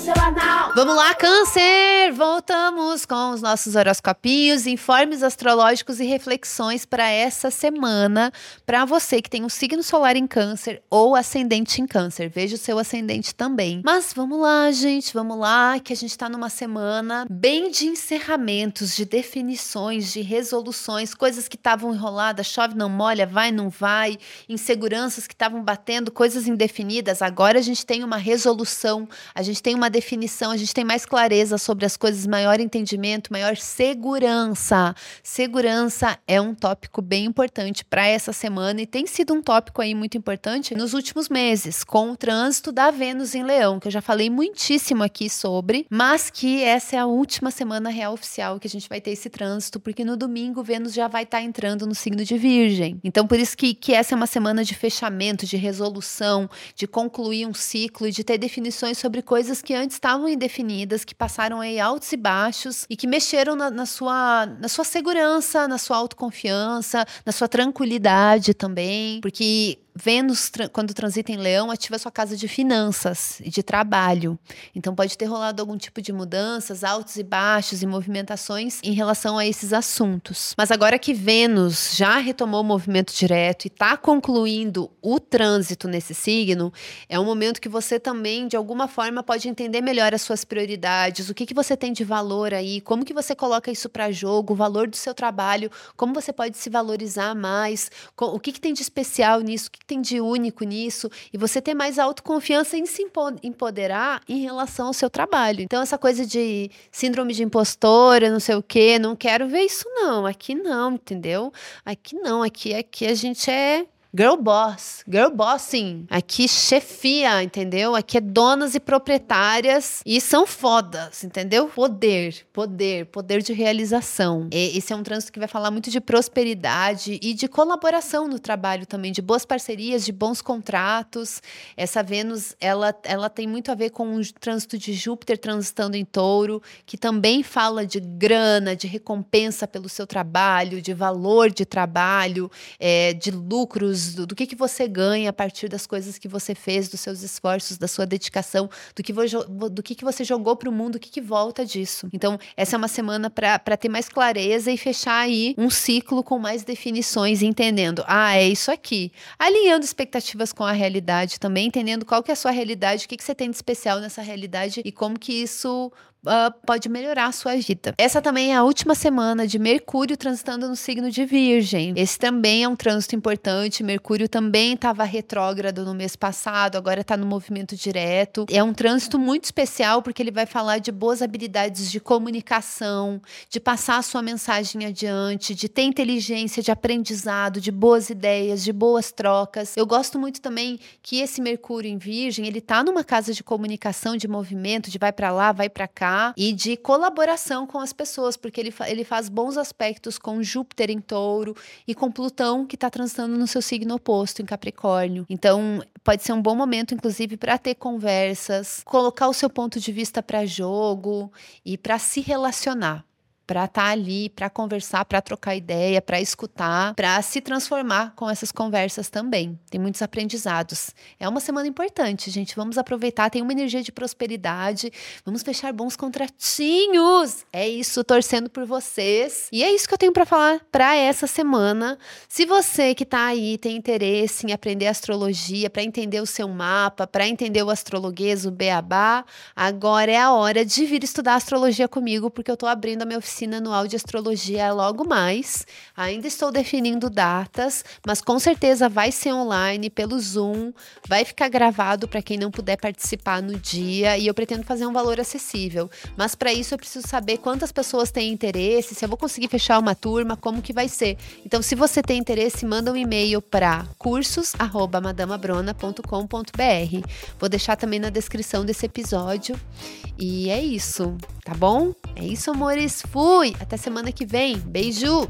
seu anal. Vamos lá, Câncer! Voltamos com os nossos horoscopinhos, informes astrológicos e reflexões para essa semana. Para você que tem um signo solar em Câncer ou ascendente em Câncer. Veja o seu ascendente também. Mas vamos lá, gente, vamos lá, que a gente está numa semana bem de encerramentos, de definições, de resoluções, coisas que estavam enroladas, chove, não molha, vai, não vai, inseguranças que estavam batendo, coisas indefinidas. Agora a gente tem uma resolução, a gente tem uma definição, gente tem mais clareza sobre as coisas, maior entendimento, maior segurança. Segurança é um tópico bem importante para essa semana e tem sido um tópico aí muito importante nos últimos meses, com o trânsito da Vênus em Leão, que eu já falei muitíssimo aqui sobre, mas que essa é a última semana real oficial que a gente vai ter esse trânsito, porque no domingo Vênus já vai estar tá entrando no signo de Virgem. Então, por isso que, que essa é uma semana de fechamento, de resolução, de concluir um ciclo e de ter definições sobre coisas que antes estavam indefinidas, que passaram aí altos e baixos e que mexeram na, na sua, na sua segurança, na sua autoconfiança, na sua tranquilidade também. Porque Vênus, quando transita em Leão, ativa sua casa de finanças e de trabalho. Então, pode ter rolado algum tipo de mudanças, altos e baixos e movimentações em relação a esses assuntos. Mas agora que Vênus já retomou o movimento direto e está concluindo o trânsito nesse signo, é um momento que você também, de alguma forma, pode entender melhor as suas prioridades, o que, que você tem de valor aí, como que você coloca isso para jogo, o valor do seu trabalho, como você pode se valorizar mais, o que, que tem de especial nisso, tem de único nisso e você ter mais autoconfiança em se empoderar em relação ao seu trabalho. Então, essa coisa de síndrome de impostora, não sei o quê, não quero ver isso, não. Aqui não, entendeu? Aqui não, aqui, aqui a gente é Girl boss, girl bossing. Aqui chefia, entendeu? Aqui é donas e proprietárias e são fodas, entendeu? Poder, poder, poder de realização. E esse é um trânsito que vai falar muito de prosperidade e de colaboração no trabalho também, de boas parcerias, de bons contratos. Essa Vênus, ela, ela tem muito a ver com o trânsito de Júpiter transitando em Touro, que também fala de grana, de recompensa pelo seu trabalho, de valor de trabalho, é, de lucros do, do que, que você ganha a partir das coisas que você fez, dos seus esforços, da sua dedicação, do que, do que, que você jogou para o mundo, o que, que volta disso. Então, essa é uma semana para ter mais clareza e fechar aí um ciclo com mais definições, entendendo, ah, é isso aqui. Alinhando expectativas com a realidade também, entendendo qual que é a sua realidade, o que, que você tem de especial nessa realidade e como que isso Uh, pode melhorar a sua vida. Essa também é a última semana de Mercúrio transitando no signo de Virgem. Esse também é um trânsito importante. Mercúrio também estava retrógrado no mês passado, agora está no movimento direto. É um trânsito muito especial porque ele vai falar de boas habilidades de comunicação, de passar a sua mensagem adiante, de ter inteligência, de aprendizado, de boas ideias, de boas trocas. Eu gosto muito também que esse Mercúrio em Virgem, ele tá numa casa de comunicação, de movimento, de vai para lá, vai para cá e de colaboração com as pessoas, porque ele, ele faz bons aspectos com Júpiter em touro e com Plutão, que está transitando no seu signo oposto, em Capricórnio. Então, pode ser um bom momento, inclusive, para ter conversas, colocar o seu ponto de vista para jogo e para se relacionar para estar tá ali, para conversar, para trocar ideia, para escutar, para se transformar com essas conversas também. Tem muitos aprendizados. É uma semana importante, gente. Vamos aproveitar, tem uma energia de prosperidade. Vamos fechar bons contratinhos. É isso, torcendo por vocês. E é isso que eu tenho para falar para essa semana. Se você que está aí tem interesse em aprender astrologia, para entender o seu mapa, para entender o astrologuês, o beabá, agora é a hora de vir estudar astrologia comigo, porque eu estou abrindo a minha oficina anual de astrologia logo mais. Ainda estou definindo datas, mas com certeza vai ser online pelo Zoom. Vai ficar gravado para quem não puder participar no dia e eu pretendo fazer um valor acessível. Mas para isso eu preciso saber quantas pessoas têm interesse, se eu vou conseguir fechar uma turma, como que vai ser. Então, se você tem interesse, manda um e-mail para cursos@madamabrona.com.br. Vou deixar também na descrição desse episódio. E é isso, tá bom? É isso, amores. Fui! Até semana que vem. Beijo!